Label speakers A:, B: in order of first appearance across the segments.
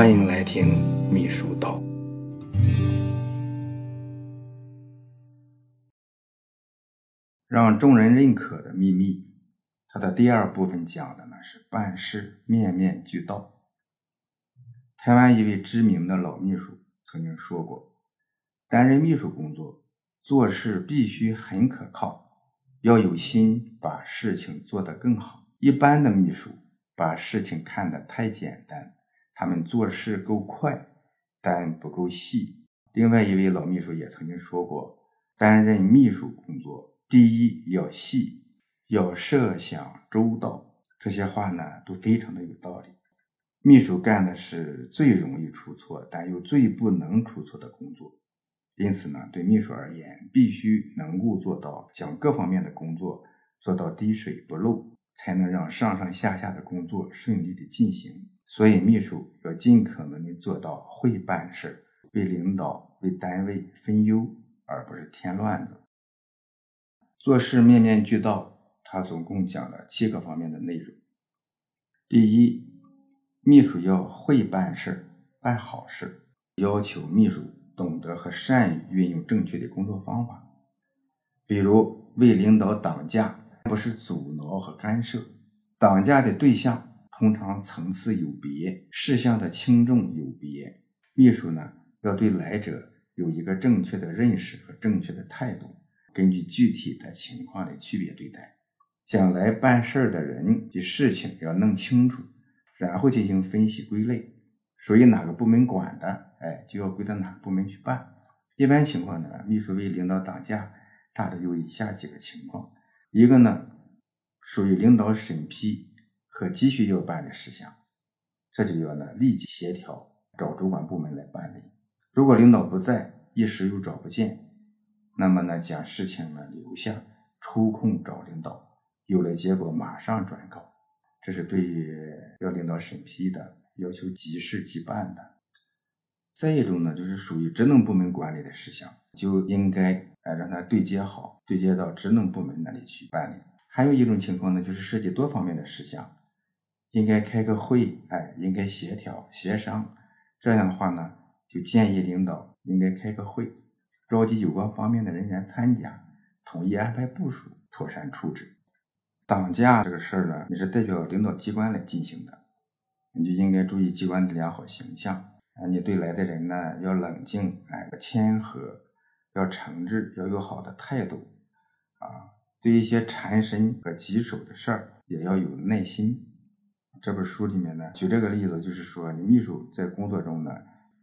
A: 欢迎来听秘书道。让众人认可的秘密，它的第二部分讲的呢是办事面面俱到。台湾一位知名的老秘书曾经说过，担任秘书工作，做事必须很可靠，要有心把事情做得更好。一般的秘书把事情看得太简单，他们做事够快，但不够细。另外一位老秘书也曾经说过，担任秘书工作。第一要细，要设想周到，这些话呢都非常的有道理。秘书干的是最容易出错，但又最不能出错的工作，因此呢，对秘书而言，必须能够做到将各方面的工作做到滴水不漏，才能让上上下下的工作顺利的进行。所以，秘书要尽可能的做到会办事，为领导、为单位分忧，而不是添乱子。做事面面俱到，他总共讲了七个方面的内容。第一，秘书要会办事，办好事，要求秘书懂得和善于运用正确的工作方法。比如为领导挡驾，不是阻挠和干涉，挡驾的对象通常层次有别，事项的轻重有别。秘书呢，要对来者有一个正确的认识和正确的态度。根据具体的情况来区别对待，将来办事儿的人的事情要弄清楚，然后进行分析归类，属于哪个部门管的，哎，就要归到哪个部门去办。一般情况呢，秘书为领导挡驾，大致有以下几个情况：一个呢，属于领导审批和急需要办的事项，这就要呢立即协调找主管部门来办理。如果领导不在，一时又找不见。那么呢，将事情呢留下，抽空找领导，有了结果马上转告，这是对于要领导审批的要求，即事即办的。再一种呢，就是属于职能部门管理的事项，就应该哎让他对接好，对接到职能部门那里去办理。还有一种情况呢，就是涉及多方面的事项，应该开个会，哎，应该协调协商。这样的话呢，就建议领导应该开个会。召集有关方面的人员参加，统一安排部署，妥善处置。挡驾这个事儿呢，你是代表领导机关来进行的，你就应该注意机关的良好形象啊。你对来的人呢，要冷静，哎，要谦和，要诚挚，要有好的态度啊。对一些缠身和棘手的事儿，也要有耐心。这本书里面呢，举这个例子，就是说，你秘书在工作中呢，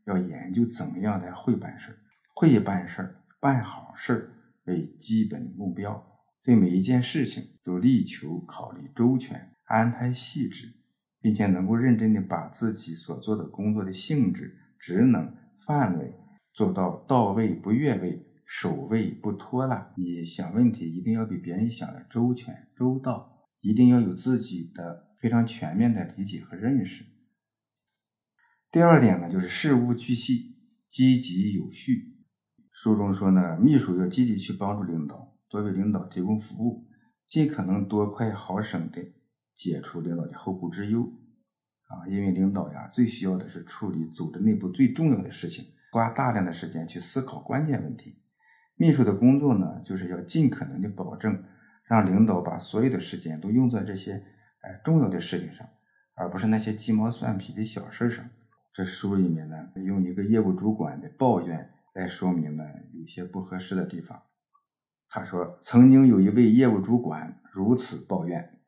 A: 要研究怎么样才会办事儿。会办事儿、办好事儿为基本目标，对每一件事情都力求考虑周全、安排细致，并且能够认真的把自己所做的工作的性质、职能、范围做到到位不越位、首位不拖拉。你想问题一定要比别人想的周全周到，一定要有自己的非常全面的理解和认识。第二点呢，就是事无巨细、积极有序。书中说呢，秘书要积极去帮助领导，多为领导提供服务，尽可能多快好省的解除领导的后顾之忧啊！因为领导呀，最需要的是处理组织内部最重要的事情，花大量的时间去思考关键问题。秘书的工作呢，就是要尽可能的保证，让领导把所有的时间都用在这些哎重要的事情上，而不是那些鸡毛蒜皮的小事上。这书里面呢，用一个业务主管的抱怨。来说明呢，有些不合适的地方。他说，曾经有一位业务主管如此抱怨：“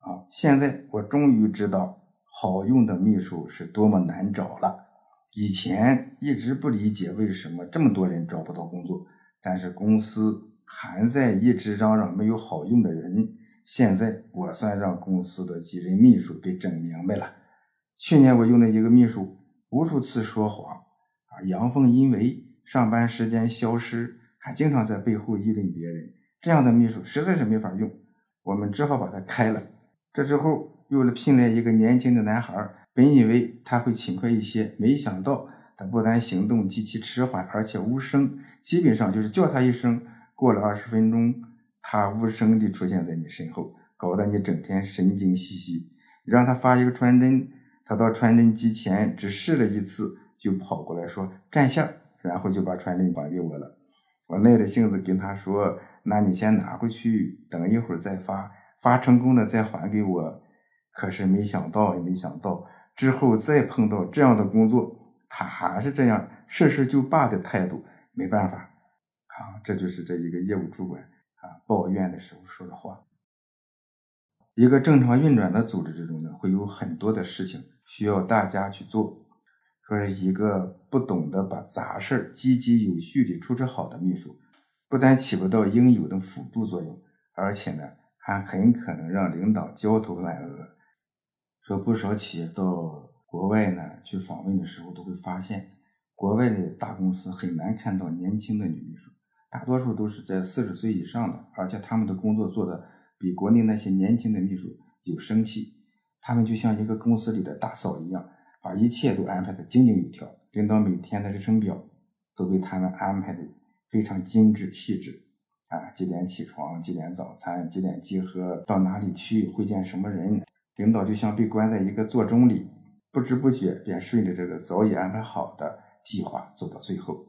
A: 啊，现在我终于知道好用的秘书是多么难找了。以前一直不理解为什么这么多人找不到工作，但是公司还在一直嚷嚷没有好用的人。现在我算让公司的几任秘书给整明白了。去年我用的一个秘书，无数次说谎。”啊，阳奉阴违，上班时间消失，还经常在背后议论别人，这样的秘书实在是没法用，我们只好把他开了。这之后又了聘来一个年轻的男孩，本以为他会勤快一些，没想到他不但行动极其迟缓，而且无声，基本上就是叫他一声，过了二十分钟，他无声地出现在你身后，搞得你整天神经兮兮。让他发一个传真。他到传真机前只试了一次，就跑过来说占线，然后就把传真还给我了。我耐着性子跟他说：“那你先拿回去，等一会儿再发，发成功了再还给我。”可是没想到，也没想到之后再碰到这样的工作，他还是这样事事就罢的态度。没办法，啊，这就是这一个业务主管啊抱怨的时候说的话。一个正常运转的组织之中呢，会有很多的事情需要大家去做。说是一个不懂得把杂事积极有序的处置好的秘书，不但起不到应有的辅助作用，而且呢，还很可能让领导焦头烂额。说不少企业到国外呢去访问的时候，都会发现，国外的大公司很难看到年轻的女秘书，大多数都是在四十岁以上的，而且他们的工作做的比国内那些年轻的秘书有生气。他们就像一个公司里的大嫂一样。把一切都安排的井井有条，领导每天的日程表都被他们安排的非常精致细致啊！几点起床，几点早餐，几点集合，到哪里去，会见什么人，领导就像被关在一个座钟里，不知不觉便顺着这个早已安排好的计划走到最后。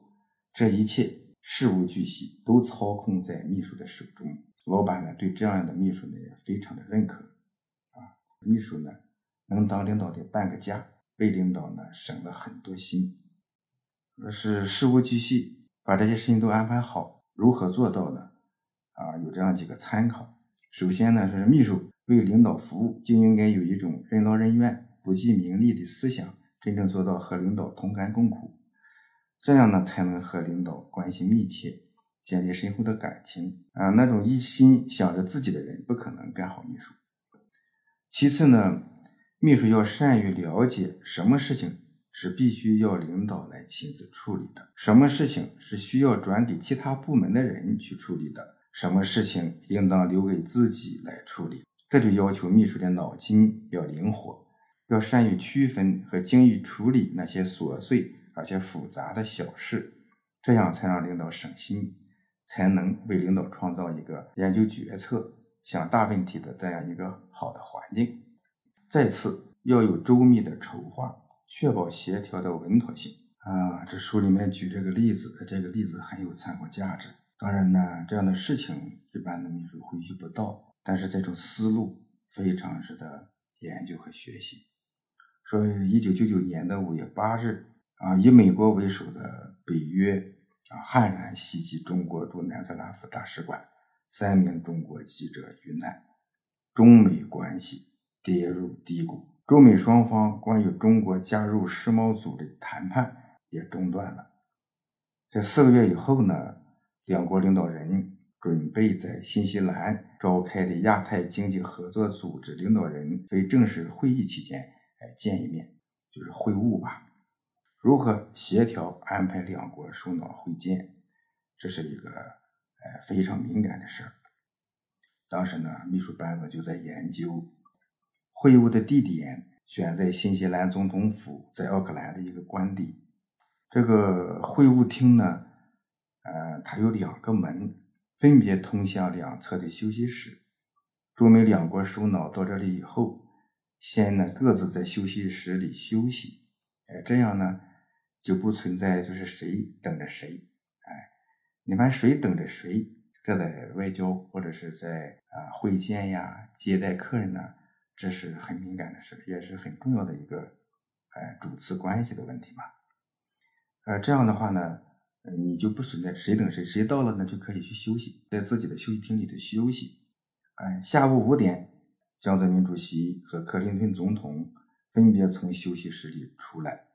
A: 这一切事无巨细都操控在秘书的手中。老板呢，对这样的秘书呢也非常的认可啊！秘书呢，能当领导的半个家。为领导呢省了很多心，说是事无巨细，把这些事情都安排好，如何做到呢？啊，有这样几个参考。首先呢，是秘书为领导服务，就应该有一种任劳任怨、不计名利的思想，真正做到和领导同甘共苦，这样呢才能和领导关系密切，建立深厚的感情。啊，那种一心想着自己的人，不可能干好秘书。其次呢。秘书要善于了解什么事情是必须要领导来亲自处理的，什么事情是需要转给其他部门的人去处理的，什么事情应当留给自己来处理。这就要求秘书的脑筋要灵活，要善于区分和精于处理那些琐碎而且复杂的小事，这样才让领导省心，才能为领导创造一个研究决策、想大问题的这样一个好的环境。再次要有周密的筹划，确保协调的稳妥性啊！这书里面举这个例子，这个例子很有参考价值。当然呢，这样的事情一般的秘书会遇不到，但是这种思路非常值得研究和学习。说一九九九年的五月八日啊，以美国为首的北约啊悍然袭击中国驻南斯拉夫大使馆，三名中国记者遇难，中美关系。跌入低谷，中美双方关于中国加入世贸组织谈判也中断了。在四个月以后呢，两国领导人准备在新西兰召开的亚太经济合作组织领导人非正式会议期间，哎，见一面，就是会晤吧。如何协调安排两国首脑会见，这是一个哎非常敏感的事儿。当时呢，秘书班子就在研究。会晤的地点选在新西兰总统府，在奥克兰的一个官邸。这个会晤厅呢，呃，它有两个门，分别通向两侧的休息室。中美两国首脑到这里以后，先呢各自在休息室里休息。哎，这样呢就不存在就是谁等着谁。哎，你们谁等着谁？这在外交或者是在啊会见呀、接待客人呢？这是很敏感的事，也是很重要的一个，哎，主次关系的问题嘛。呃，这样的话呢，你就不存在谁等谁，谁到了呢就可以去休息，在自己的休息厅里头休息。哎，下午五点，江泽民主席和克林顿总统分别从休息室里出来，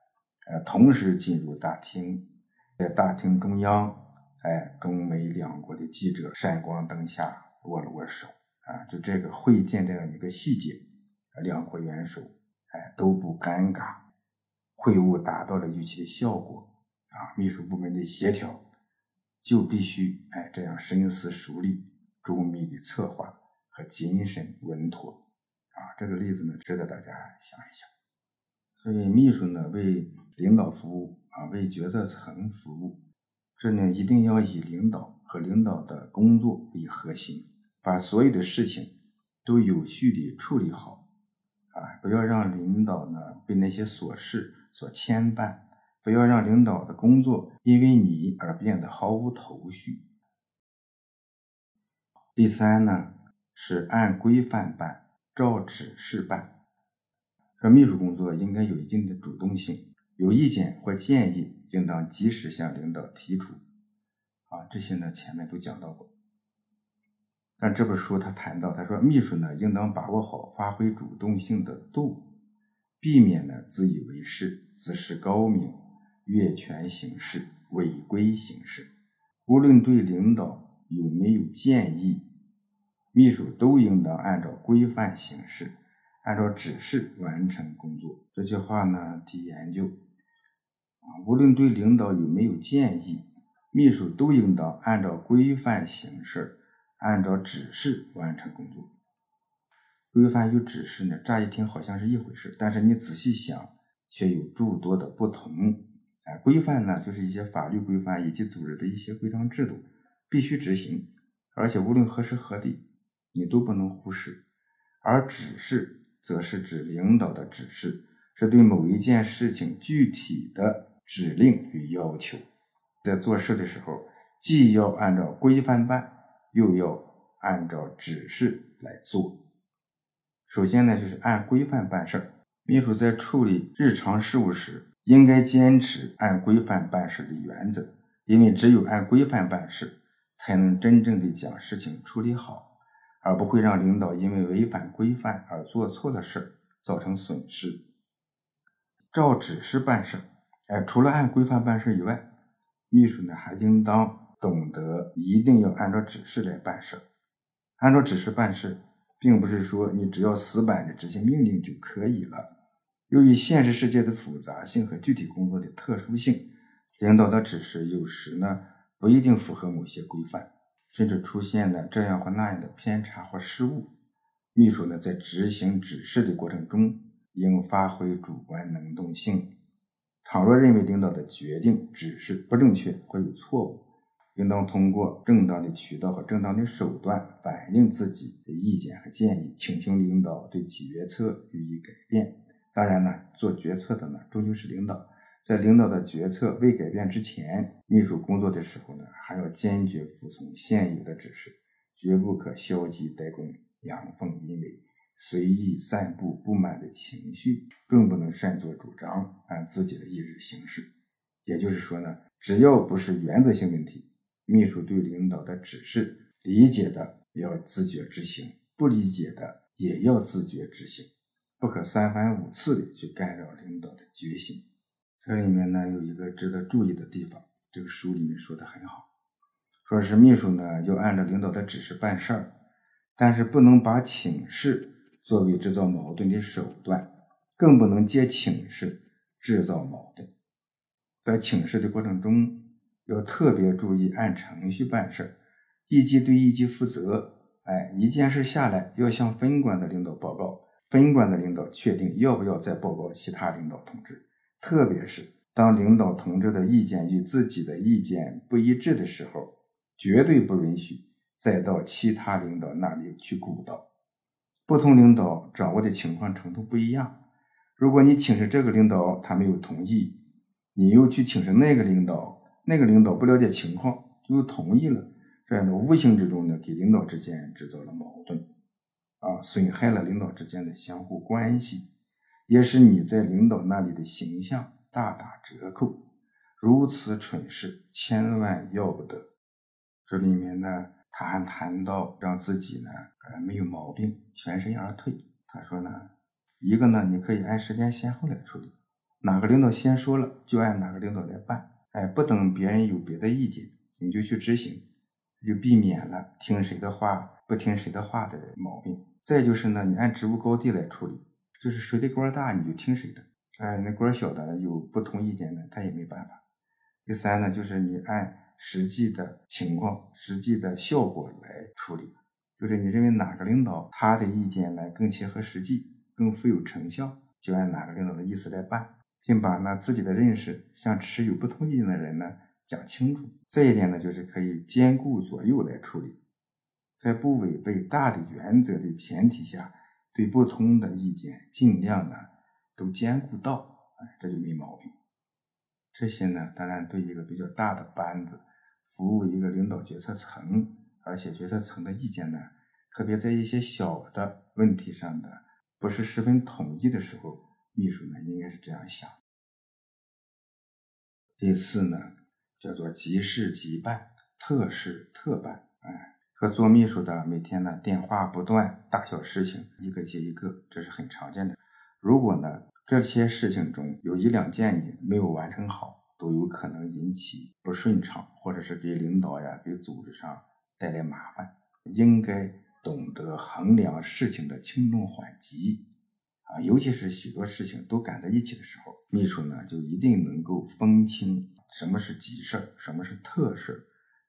A: 呃，同时进入大厅，在大厅中央，哎，中美两国的记者闪光灯下握了握手，啊，就这个会见这样一个细节。两国元首，哎，都不尴尬，会晤达到了预期的效果啊！秘书部门的协调就必须哎这样深思熟虑、周密的策划和谨慎稳妥啊！这个例子呢，值得大家想一想。所以，秘书呢为领导服务啊，为决策层服务，这呢一定要以领导和领导的工作为核心，把所有的事情都有序的处理好。啊，不要让领导呢被那些琐事所牵绊，不要让领导的工作因为你而变得毫无头绪。第三呢是按规范办，照指示办。说秘书工作应该有一定的主动性，有意见或建议，应当及时向领导提出。啊，这些呢前面都讲到过。但这本书他谈到，他说秘书呢应当把握好发挥主动性的度，避免呢自以为是、自视高明、越权行事、违规行事。无论对领导有没有建议，秘书都应当按照规范行事，按照指示完成工作。这句话呢提研究无论对领导有没有建议，秘书都应当按照规范行事。按照指示完成工作，规范与指示呢，乍一听好像是一回事，但是你仔细想，却有诸多的不同。哎，规范呢，就是一些法律规范以及组织的一些规章制度，必须执行，而且无论何时何地，你都不能忽视。而指示，则是指领导的指示，是对某一件事情具体的指令与要求。在做事的时候，既要按照规范办。又要按照指示来做。首先呢，就是按规范办事儿。秘书在处理日常事务时，应该坚持按规范办事的原则，因为只有按规范办事，才能真正的将事情处理好，而不会让领导因为违反规范而做错的事儿，造成损失。照指示办事儿，哎，除了按规范办事以外，秘书呢还应当。懂得一定要按照指示来办事，按照指示办事，并不是说你只要死板的执行命令就可以了。由于现实世界的复杂性和具体工作的特殊性，领导的指示有时呢不一定符合某些规范，甚至出现了这样或那样的偏差或失误。秘书呢在执行指示的过程中，应发挥主观能动性。倘若认为领导的决定指示不正确或有错误，应当通过正当的渠道和正当的手段反映自己的意见和建议，请求领导对决策予以改变。当然呢，做决策的呢终究是领导，在领导的决策未改变之前，秘书工作的时候呢，还要坚决服从现有的指示，绝不可消极怠工、阳奉阴违、随意散布不满的情绪，更不能擅作主张，按自己的意志行事。也就是说呢，只要不是原则性问题。秘书对领导的指示理解的要自觉执行，不理解的也要自觉执行，不可三番五次的去干扰领导的决心。这里面呢有一个值得注意的地方，这个书里面说的很好，说是秘书呢要按照领导的指示办事儿，但是不能把请示作为制造矛盾的手段，更不能借请示制造矛盾。在请示的过程中。要特别注意按程序办事，一级对一级负责。哎，一件事下来要向分管的领导报告，分管的领导确定要不要再报告其他领导同志。特别是当领导同志的意见与自己的意见不一致的时候，绝对不允许再到其他领导那里去鼓捣。不同领导掌握的情况程度不一样，如果你请示这个领导他没有同意，你又去请示那个领导。那个领导不了解情况又同意了，这样的无形之中呢，给领导之间制造了矛盾，啊，损害了领导之间的相互关系，也使你在领导那里的形象大打折扣。如此蠢事，千万要不得。这里面呢，他还谈到让自己呢，呃，没有毛病，全身而退。他说呢，一个呢，你可以按时间先后来处理，哪个领导先说了，就按哪个领导来办。哎，不等别人有别的意见，你就去执行，就避免了听谁的话不听谁的话的毛病。再就是呢，你按职务高低来处理，就是谁的官大你就听谁的。哎，那官小的有不同意见的，他也没办法。第三呢，就是你按实际的情况、实际的效果来处理，就是你认为哪个领导他的意见呢更切合实际、更富有成效，就按哪个领导的意思来办。并把呢自己的认识向持有不同意见的人呢讲清楚，这一点呢就是可以兼顾左右来处理，在不违背大的原则的前提下，对不同的意见尽量呢都兼顾到，哎，这就没毛病。这些呢，当然对一个比较大的班子，服务一个领导决策层，而且决策层的意见呢，特别在一些小的问题上的不是十分统一的时候，秘书呢应该是这样想。第四呢，叫做急事急办，特事特办。哎，说做秘书的每天呢电话不断，大小事情一个接一个，这是很常见的。如果呢？这些事情中有一两件你没有完成好，都有可能引起不顺畅，或者是给领导呀、给组织上带来麻烦。应该懂得衡量事情的轻重缓急啊，尤其是许多事情都赶在一起的时候，秘书呢就一定能够分清什么是急事儿，什么是特事儿。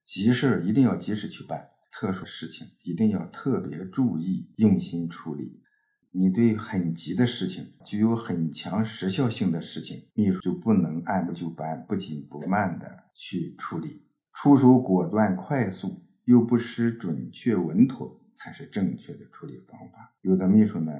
A: 急事儿一定要及时去办，特殊事情一定要特别注意用心处理。你对很急的事情、具有很强时效性的事情，秘书就不能按部就班、不紧不慢的去处理，出手果断快速又不失准确稳妥，才是正确的处理方法。有的秘书呢，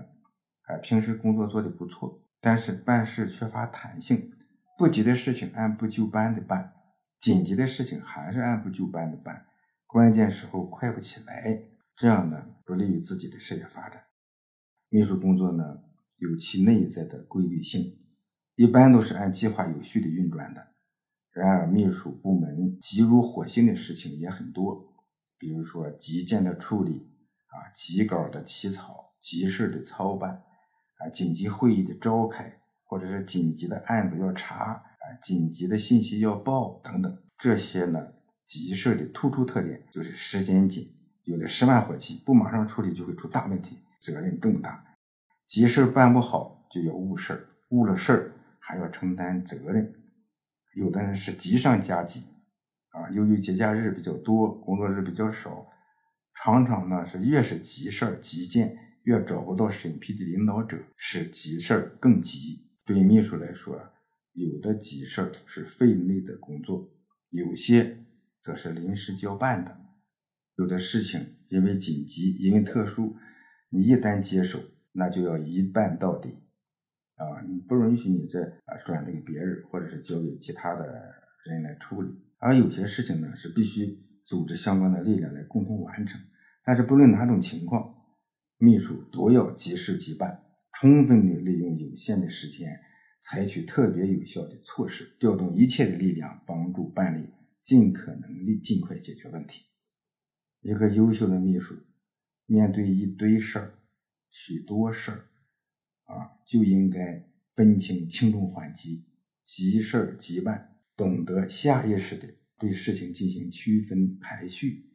A: 哎，平时工作做得不错，但是办事缺乏弹性，不急的事情按部就班的办，紧急的事情还是按部就班的办，关键时候快不起来，这样呢，不利于自己的事业发展。秘书工作呢，有其内在的规律性，一般都是按计划有序的运转的。然而，秘书部门急如火星的事情也很多，比如说急件的处理啊，急稿的起草、急事的操办啊，紧急会议的召开，或者是紧急的案子要查啊，紧急的信息要报等等。这些呢，急事的突出特点就是时间紧，有的十万火急，不马上处理就会出大问题。责任重大，急事办不好就要误事儿，误了事儿还要承担责任。有的人是急上加急，啊，由于节假日比较多，工作日比较少，常常呢是越是急事儿急件，越找不到审批的领导者，使急事儿更急。对秘书来说，有的急事儿是费内的工作，有些则是临时交办的。有的事情因为紧急，因为特殊。你一旦接手，那就要一办到底，啊，你不允许你再啊转给别人，或者是交给其他的人来处理。而有些事情呢，是必须组织相关的力量来共同完成。但是不论哪种情况，秘书都要及时即办，充分的利用有限的时间，采取特别有效的措施，调动一切的力量帮助办理，尽可能的尽快解决问题。一个优秀的秘书。面对一堆事儿、许多事儿，啊，就应该分清轻重缓急，急事儿急办，懂得下意识的对事情进行区分排序，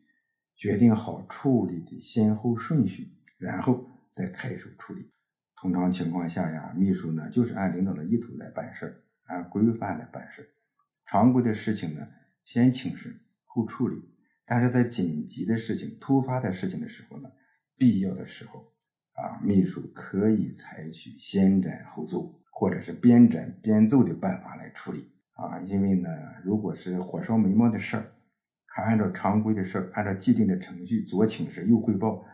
A: 决定好处理的先后顺序，然后再开手处理。通常情况下呀，秘书呢就是按领导的意图来办事儿，按规范来办事儿。常规的事情呢，先请示后处理，但是在紧急的事情、突发的事情的时候呢。必要的时候，啊，秘书可以采取先斩后奏，或者是边斩边奏的办法来处理啊。因为呢，如果是火烧眉毛的事儿，还按照常规的事儿，按照既定的程序左请示右汇报，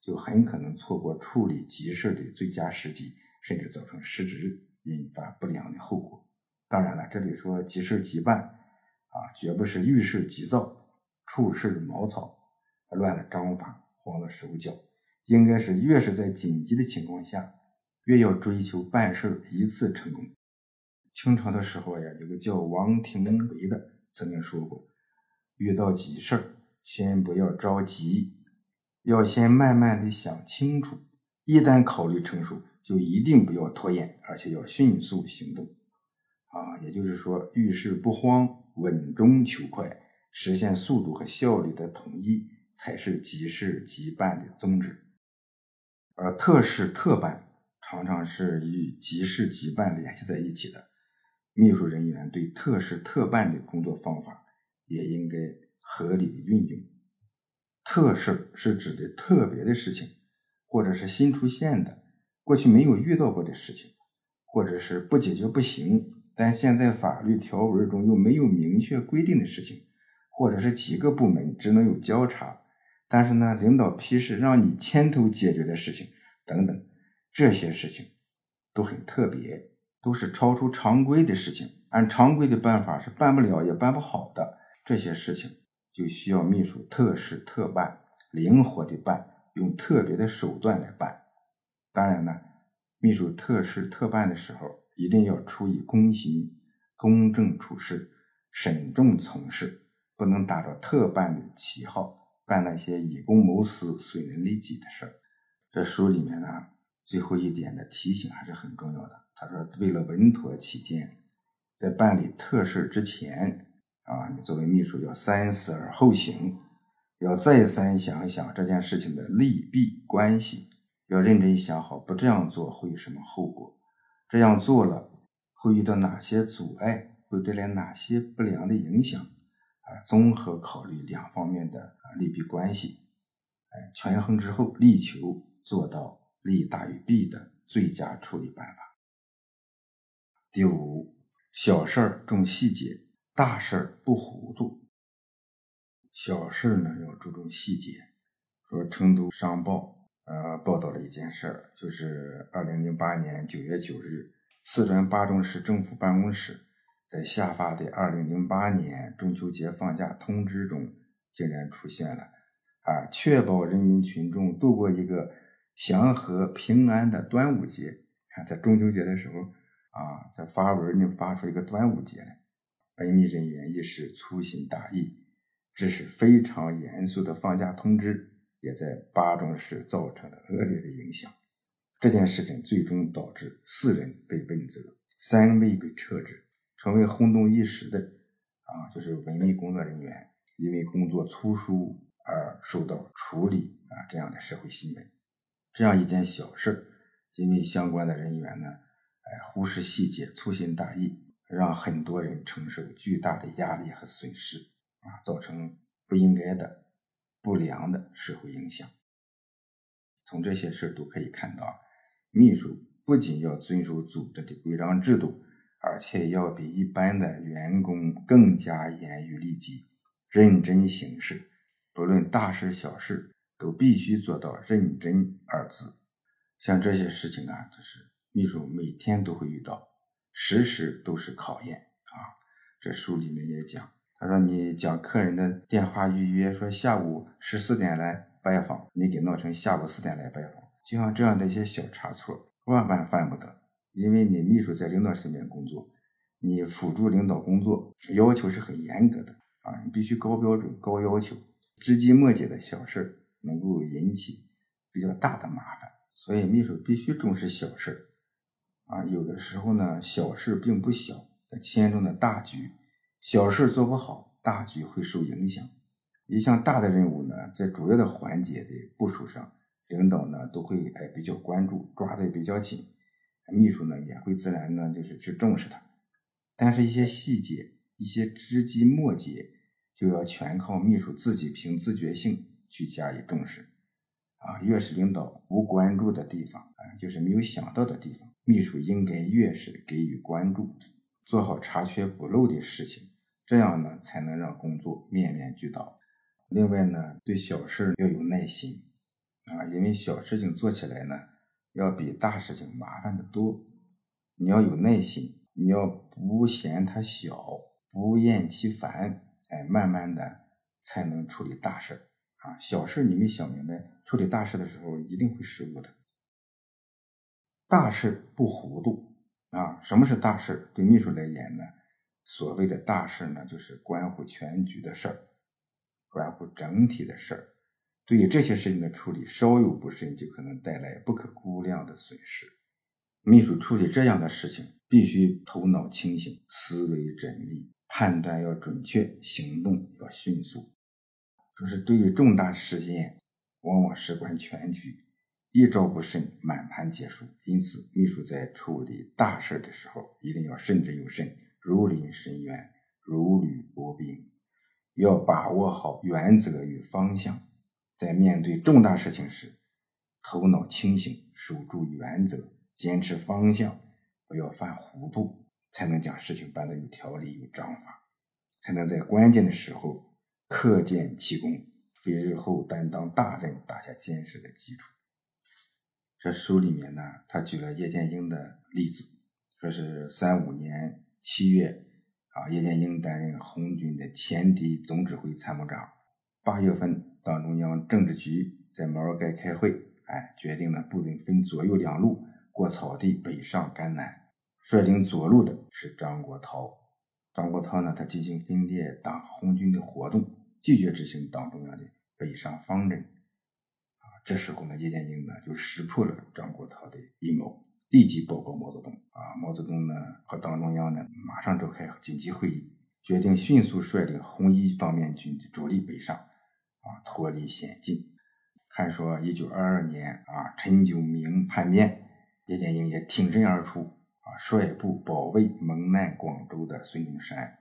A: 就很可能错过处理急事的最佳时机，甚至造成失职，引发不良的后果。当然了，这里说急事急办，啊，绝不是遇事急躁，处事毛糙，乱了章法，慌了手脚。应该是越是在紧急的情况下，越要追求办事一次成功。清朝的时候呀，有个叫王廷维的曾经说过：“遇到急事儿，先不要着急，要先慢慢的想清楚。一旦考虑成熟，就一定不要拖延，而且要迅速行动。”啊，也就是说，遇事不慌，稳中求快，实现速度和效率的统一，才是急事急办的宗旨。而特事特办常常是与急事急办联系在一起的，秘书人员对特事特办的工作方法也应该合理的运用。特事是指的特别的事情，或者是新出现的、过去没有遇到过的事情，或者是不解决不行，但现在法律条文中又没有明确规定的事情，或者是几个部门只能有交叉。但是呢，领导批示让你牵头解决的事情等等，这些事情都很特别，都是超出常规的事情，按常规的办法是办不了也办不好的。这些事情就需要秘书特事特办，灵活的办，用特别的手段来办。当然呢，秘书特事特办的时候，一定要出于公心，公正处事，慎重从事，不能打着特办的旗号，办那些以公谋私、损人利己的事儿。这书里面呢，最后一点的提醒还是很重要的。他说，为了稳妥起见，在办理特事之前，啊，你作为秘书要三思而后行，要再三想想这件事情的利弊关系。要认真想好，不这样做会有什么后果？这样做了会遇到哪些阻碍？会带来哪些不良的影响？啊，综合考虑两方面的啊利弊关系，哎，权衡之后，力求做到利大于弊的最佳处理办法。第五，小事儿重细节，大事儿不糊涂。小事儿呢要注重细节。说成都商报。呃，报道了一件事儿，就是二零零八年九月九日，四川巴中市政府办公室在下发的二零零八年中秋节放假通知中，竟然出现了啊，确保人民群众度过一个祥和平安的端午节。啊在中秋节的时候啊，在发文呢发出一个端午节来，本密人员一时粗心大意，这是非常严肃的放假通知。也在巴中市造成了恶劣的影响。这件事情最终导致四人被问责，三位被撤职，成为轰动一时的啊，就是文秘工作人员因为工作粗疏而受到处理啊这样的社会新闻。这样一件小事儿，因为相关的人员呢，哎忽视细节，粗心大意，让很多人承受巨大的压力和损失啊，造成不应该的。不良的社会影响，从这些事都可以看到，秘书不仅要遵守组织的规章制度，而且要比一般的员工更加严于律己，认真行事。不论大事小事，都必须做到认真二字。像这些事情啊，就是秘书每天都会遇到，时时都是考验啊。这书里面也讲。他说：“你讲客人的电话预约说下午十四点来拜访，你给弄成下午四点来拜访，就像这样的一些小差错，万万犯不得。因为你秘书在领导身边工作，你辅助领导工作，要求是很严格的啊，你必须高标准、高要求。枝枝末节的小事儿能够引起比较大的麻烦，所以秘书必须重视小事儿啊。有的时候呢，小事并不小，牵中的大局。”小事做不好，大局会受影响。一项大的任务呢，在主要的环节的部署上，领导呢都会哎比较关注，抓的比较紧，秘书呢也会自然呢就是去重视它。但是，一些细节、一些枝枝末节，就要全靠秘书自己凭自觉性去加以重视。啊，越是领导不关注的地方，啊，就是没有想到的地方，秘书应该越是给予关注。做好查缺补漏的事情，这样呢才能让工作面面俱到。另外呢，对小事要有耐心啊，因为小事情做起来呢，要比大事情麻烦的多。你要有耐心，你要不嫌它小，不厌其烦，哎，慢慢的才能处理大事啊。小事你没想明白，处理大事的时候一定会失误的。大事不糊涂。啊，什么是大事？对秘书来言呢，所谓的大事呢，就是关乎全局的事儿，关乎整体的事儿。对于这些事情的处理，稍有不慎，就可能带来不可估量的损失。秘书处理这样的事情，必须头脑清醒，思维缜密，判断要准确，行动要迅速。说是对于重大事件，往往事关全局。一招不慎，满盘皆输。因此，秘书在处理大事的时候，一定要慎之又慎，如临深渊，如履薄冰，要把握好原则与方向。在面对重大事情时，头脑清醒，守住原则，坚持方向，不要犯糊涂，才能将事情办得有条理、有章法，才能在关键的时候克见其功，为日后担当大任打下坚实的基础。这书里面呢，他举了叶剑英的例子，说是三五年七月啊，叶剑英担任红军的前敌总指挥参谋长。八月份，党中央政治局在毛尔盖开会，哎，决定了部队分左右两路过草地北上甘南。率领左路的是张国焘。张国焘呢，他进行分裂党红军的活动，拒绝执行党中央的北上方针。啊，这时候呢，叶剑英呢就识破了张国焘的阴谋，立即报告毛泽东。啊，毛泽东呢和党中央呢马上召开紧急会议，决定迅速率领红一方面军的主力北上，啊，脱离险境。还说一九二二年啊，陈炯明叛变，叶剑英也挺身而出啊。率部保卫蒙难广州的孙中山。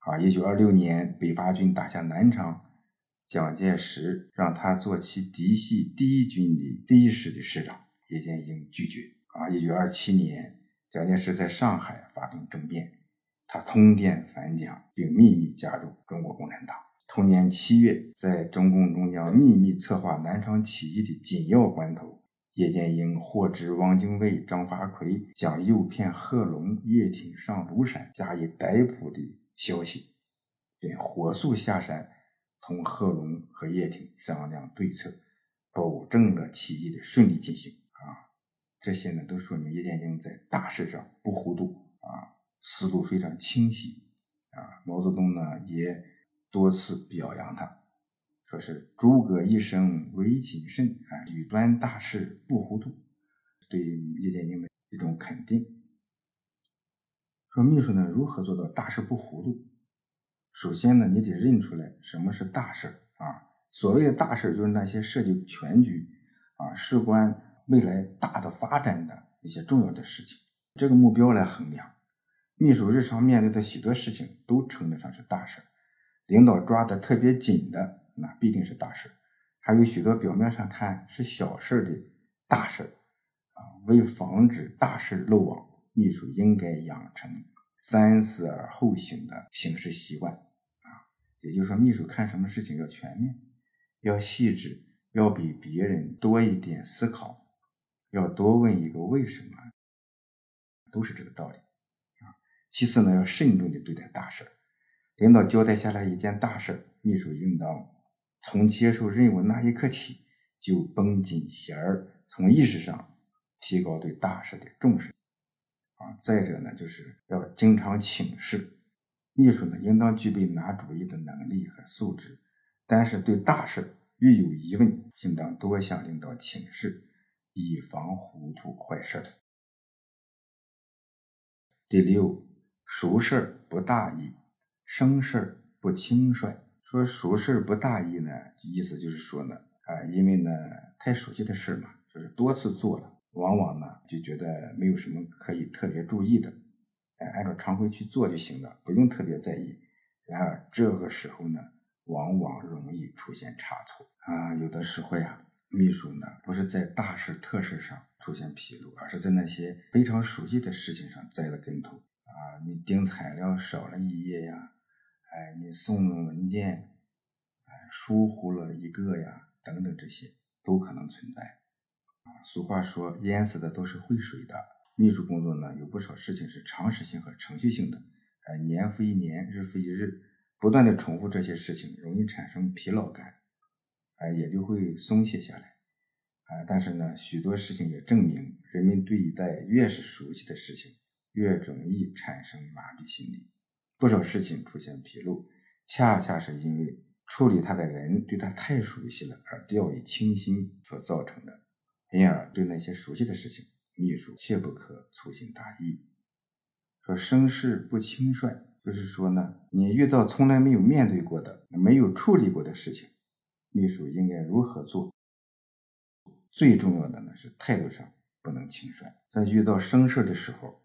A: 啊，一九二六年北伐军打下南昌，蒋介石让他做其嫡系第一军的第一师的师长，叶剑英拒绝。啊，一九二七年，蒋介石在上海发动政变，他通电反蒋，并秘密加入中国共产党。同年七月，在中共中央秘密策划南昌起义的紧要关头。叶剑英获知汪精卫、张发奎将诱骗贺龙、叶挺上庐山加以逮捕的消息，便火速下山，同贺龙和叶挺商量对策，保证了起义的顺利进行。啊，这些呢都说明叶剑英在大事上不糊涂啊，思路非常清晰啊。毛泽东呢也多次表扬他。说是诸葛一生唯谨慎啊，屡端大事不糊涂，对叶剑英的一种肯定。说秘书呢如何做到大事不糊涂？首先呢，你得认出来什么是大事啊。所谓的大事，就是那些涉及全局啊，事关未来大的发展的一些重要的事情。这个目标来衡量，秘书日常面对的许多事情都称得上是大事。领导抓的特别紧的。那必定是大事，还有许多表面上看是小事的大事啊。为防止大事漏网，秘书应该养成三思而后行的行事习惯啊。也就是说，秘书看什么事情要全面，要细致，要比别人多一点思考，要多问一个为什么，都是这个道理啊。其次呢，要慎重的对待大事，领导交代下来一件大事，秘书应当。从接受任务那一刻起，就绷紧弦儿，从意识上提高对大事的重视。啊，再者呢，就是要经常请示。秘书呢，应当具备拿主意的能力和素质，但是对大事遇有疑问，应当多向领导请示，以防糊涂坏事儿。第六，熟事不大意，生事不轻率。说熟事不大意呢，意思就是说呢，啊，因为呢太熟悉的事嘛，就是多次做了，往往呢就觉得没有什么可以特别注意的，哎，按照常规去做就行了，不用特别在意。然而这个时候呢，往往容易出现差错啊。有的时候呀，秘书呢不是在大事特事上出现纰漏，而是在那些非常熟悉的事情上栽了跟头啊。你订材料少了一页呀。哎，你送文件，哎，疏忽了一个呀，等等，这些都可能存在。啊，俗话说，淹死的都是会水的。秘书工作呢，有不少事情是常识性和程序性的。哎，年复一年，日复一日，不断的重复这些事情，容易产生疲劳感，哎，也就会松懈下来。啊，但是呢，许多事情也证明，人们对待越是熟悉的事情，越容易产生麻痹心理。不少事情出现纰漏，恰恰是因为处理他的人对他太熟悉了而掉以轻心所造成的。因而，对那些熟悉的事情，秘书切不可粗心大意。说生事不轻率，就是说呢，你遇到从来没有面对过的、没有处理过的事情，秘书应该如何做？最重要的呢是态度上不能轻率。在遇到生事的时候，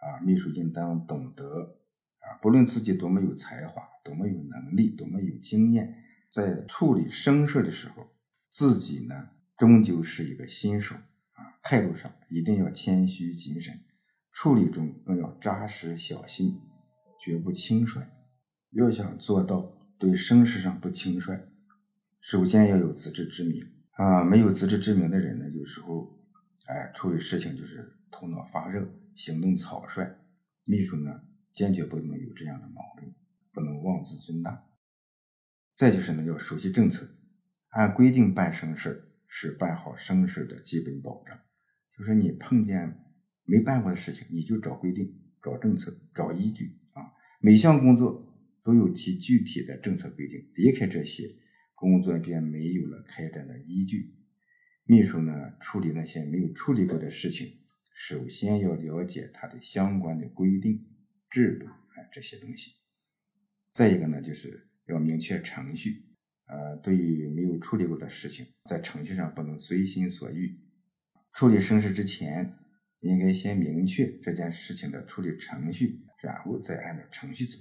A: 啊，秘书应当懂得。啊，不论自己多么有才华，多么有能力，多么有经验，在处理生事的时候，自己呢终究是一个新手啊，态度上一定要谦虚谨慎，处理中更要扎实小心，绝不轻率。要想做到对生事上不轻率，首先要有自知之明啊。没有自知之明的人呢，有时候哎，处理事情就是头脑发热，行动草率。秘书呢，坚决不能有这样的毛病，不能妄自尊大。再就是呢，要熟悉政策，按规定办生事是办好生事的基本保障。就是你碰见没办过的事情，你就找规定、找政策、找依据啊。每项工作都有其具体的政策规定，离开这些，工作便没有了开展的依据。秘书呢，处理那些没有处理过的事情，首先要了解它的相关的规定、制度啊这些东西。再一个呢，就是要明确程序。呃，对于没有处理过的事情，在程序上不能随心所欲。处理生事之前，应该先明确这件事情的处理程序，然后再按照程序走。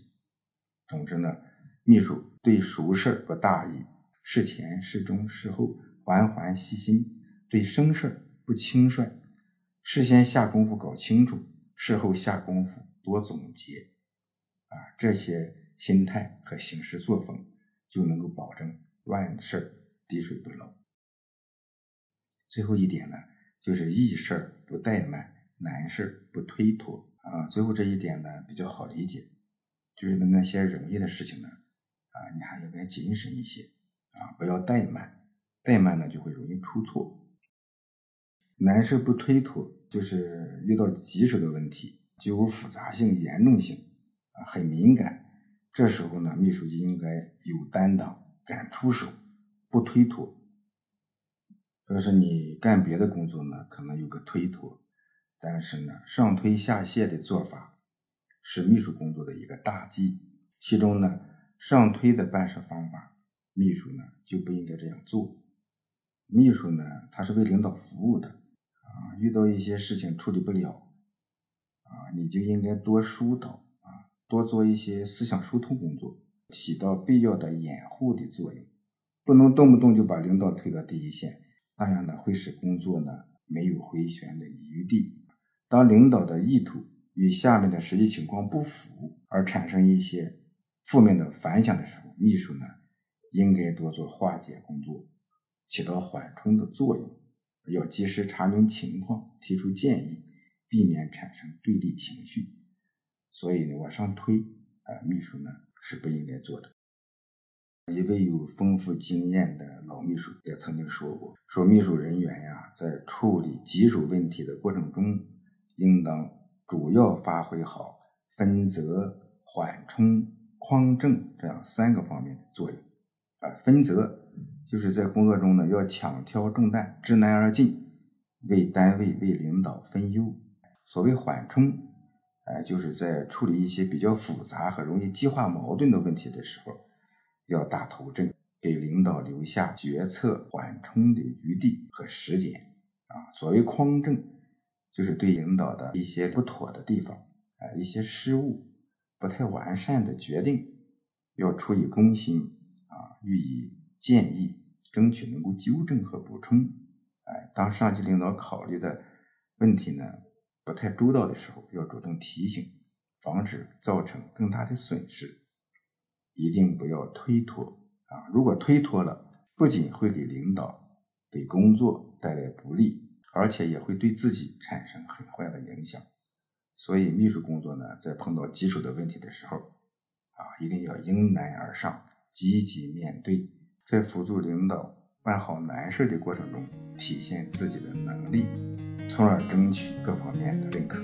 A: 总之呢，秘书对熟事不大意，事前、事中、事后环环细心。对生事不轻率，事先下功夫搞清楚，事后下功夫多总结，啊，这些心态和行事作风就能够保证万事滴水不漏。最后一点呢，就是易事不怠慢，难事不推脱啊。最后这一点呢比较好理解，就是那些容易的事情呢，啊，你还应该谨慎一些啊，不要怠慢，怠慢呢就会容易出错。难事不推脱，就是遇到棘手的问题，具有复杂性、严重性，啊，很敏感。这时候呢，秘书就应该有担当，敢出手，不推脱。要是你干别的工作呢，可能有个推脱，但是呢，上推下卸的做法是秘书工作的一个大忌。其中呢，上推的办事方法，秘书呢就不应该这样做。秘书呢，他是为领导服务的。啊，遇到一些事情处理不了，啊，你就应该多疏导啊，多做一些思想疏通工作，起到必要的掩护的作用，不能动不动就把领导推到第一线，那样呢会使工作呢没有回旋的余地。当领导的意图与下面的实际情况不符，而产生一些负面的反响的时候，秘书呢应该多做化解工作，起到缓冲的作用。要及时查明情况，提出建议，避免产生对立情绪。所以呢，往上推啊，秘书呢是不应该做的。一位有丰富经验的老秘书也曾经说过：“说秘书人员呀，在处理棘手问题的过程中，应当主要发挥好分责、缓冲、匡正这样三个方面的作用。啊，分责。”就是在工作中呢，要抢挑重担，知难而进，为单位、为领导分忧。所谓缓冲，哎，就是在处理一些比较复杂和容易激化矛盾的问题的时候，要打头阵，给领导留下决策缓冲的余地和时间。啊，所谓匡正，就是对领导的一些不妥的地方，啊，一些失误、不太完善的决定，要出于公心，啊，予以建议。争取能够纠正和补充。哎，当上级领导考虑的问题呢不太周到的时候，要主动提醒，防止造成更大的损失。一定不要推脱啊！如果推脱了，不仅会给领导、给工作带来不利，而且也会对自己产生很坏的影响。所以，秘书工作呢，在碰到棘手的问题的时候，啊，一定要迎难而上，积极面对。在辅助领导办好难事的过程中，体现自己的能力，从而争取各方面的认可。